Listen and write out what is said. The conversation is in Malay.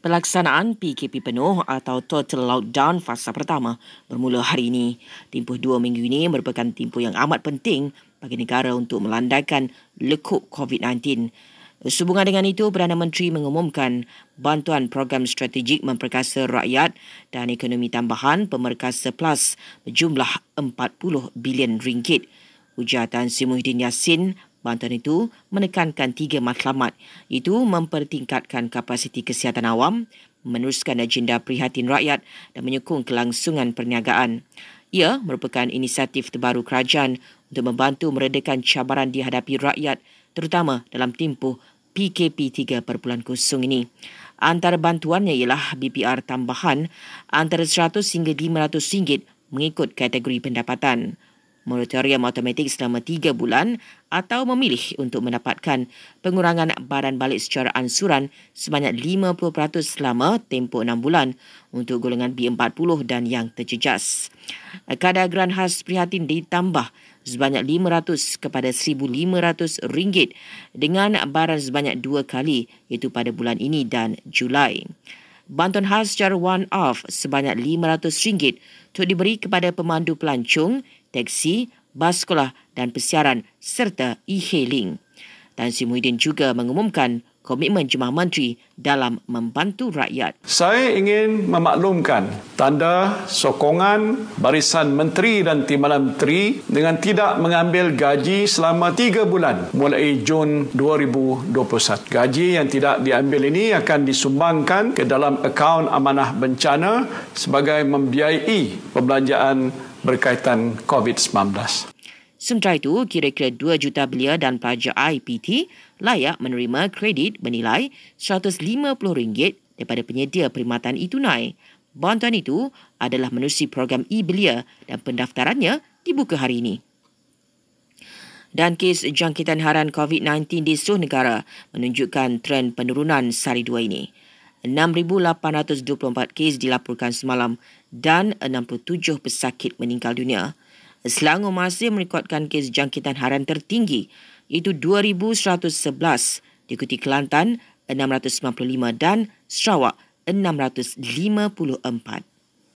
Pelaksanaan PKP penuh atau Total Lockdown fasa pertama bermula hari ini. Tempoh dua minggu ini merupakan tempoh yang amat penting bagi negara untuk melandaikan lekuk COVID-19. Sehubungan dengan itu, Perdana Menteri mengumumkan bantuan program strategik memperkasa rakyat dan ekonomi tambahan Pemerkasa Plus berjumlah 40 bilion ringgit. Ujar Tan Yassin, Bantuan itu menekankan tiga matlamat, itu mempertingkatkan kapasiti kesihatan awam, meneruskan agenda prihatin rakyat dan menyokong kelangsungan perniagaan. Ia merupakan inisiatif terbaru kerajaan untuk membantu meredakan cabaran dihadapi rakyat terutama dalam tempoh PKP 3.0 ini. Antara bantuannya ialah BPR tambahan antara 100 hingga 500 ringgit mengikut kategori pendapatan moratorium automatik selama tiga bulan atau memilih untuk mendapatkan pengurangan baran balik secara ansuran sebanyak 50% selama tempoh enam bulan untuk golongan B40 dan yang terjejas. Kadar geran khas prihatin ditambah sebanyak 500 kepada 1,500 ringgit dengan baran sebanyak dua kali iaitu pada bulan ini dan Julai. Bantuan khas secara one-off sebanyak RM500 untuk diberi kepada pemandu pelancong teksi, bas sekolah dan persiaran serta e-hailing. Tan Sri Muhyiddin juga mengumumkan komitmen Jemaah Menteri dalam membantu rakyat. Saya ingin memaklumkan tanda sokongan barisan menteri dan timbalan menteri dengan tidak mengambil gaji selama tiga bulan mulai Jun 2021. Gaji yang tidak diambil ini akan disumbangkan ke dalam akaun amanah bencana sebagai membiayai pembelanjaan berkaitan COVID-19. Sementara itu, kira-kira 2 juta belia dan pelajar IPT layak menerima kredit bernilai RM150 daripada penyedia perkhidmatan e-tunai. Bantuan itu adalah menerusi program e-belia dan pendaftarannya dibuka hari ini. Dan kes jangkitan harian COVID-19 di seluruh negara menunjukkan tren penurunan sehari dua ini. 6,824 kes dilaporkan semalam dan 67 pesakit meninggal dunia. Selangor masih merekodkan kes jangkitan harian tertinggi iaitu 2,111 diikuti Kelantan 695 dan Sarawak 654.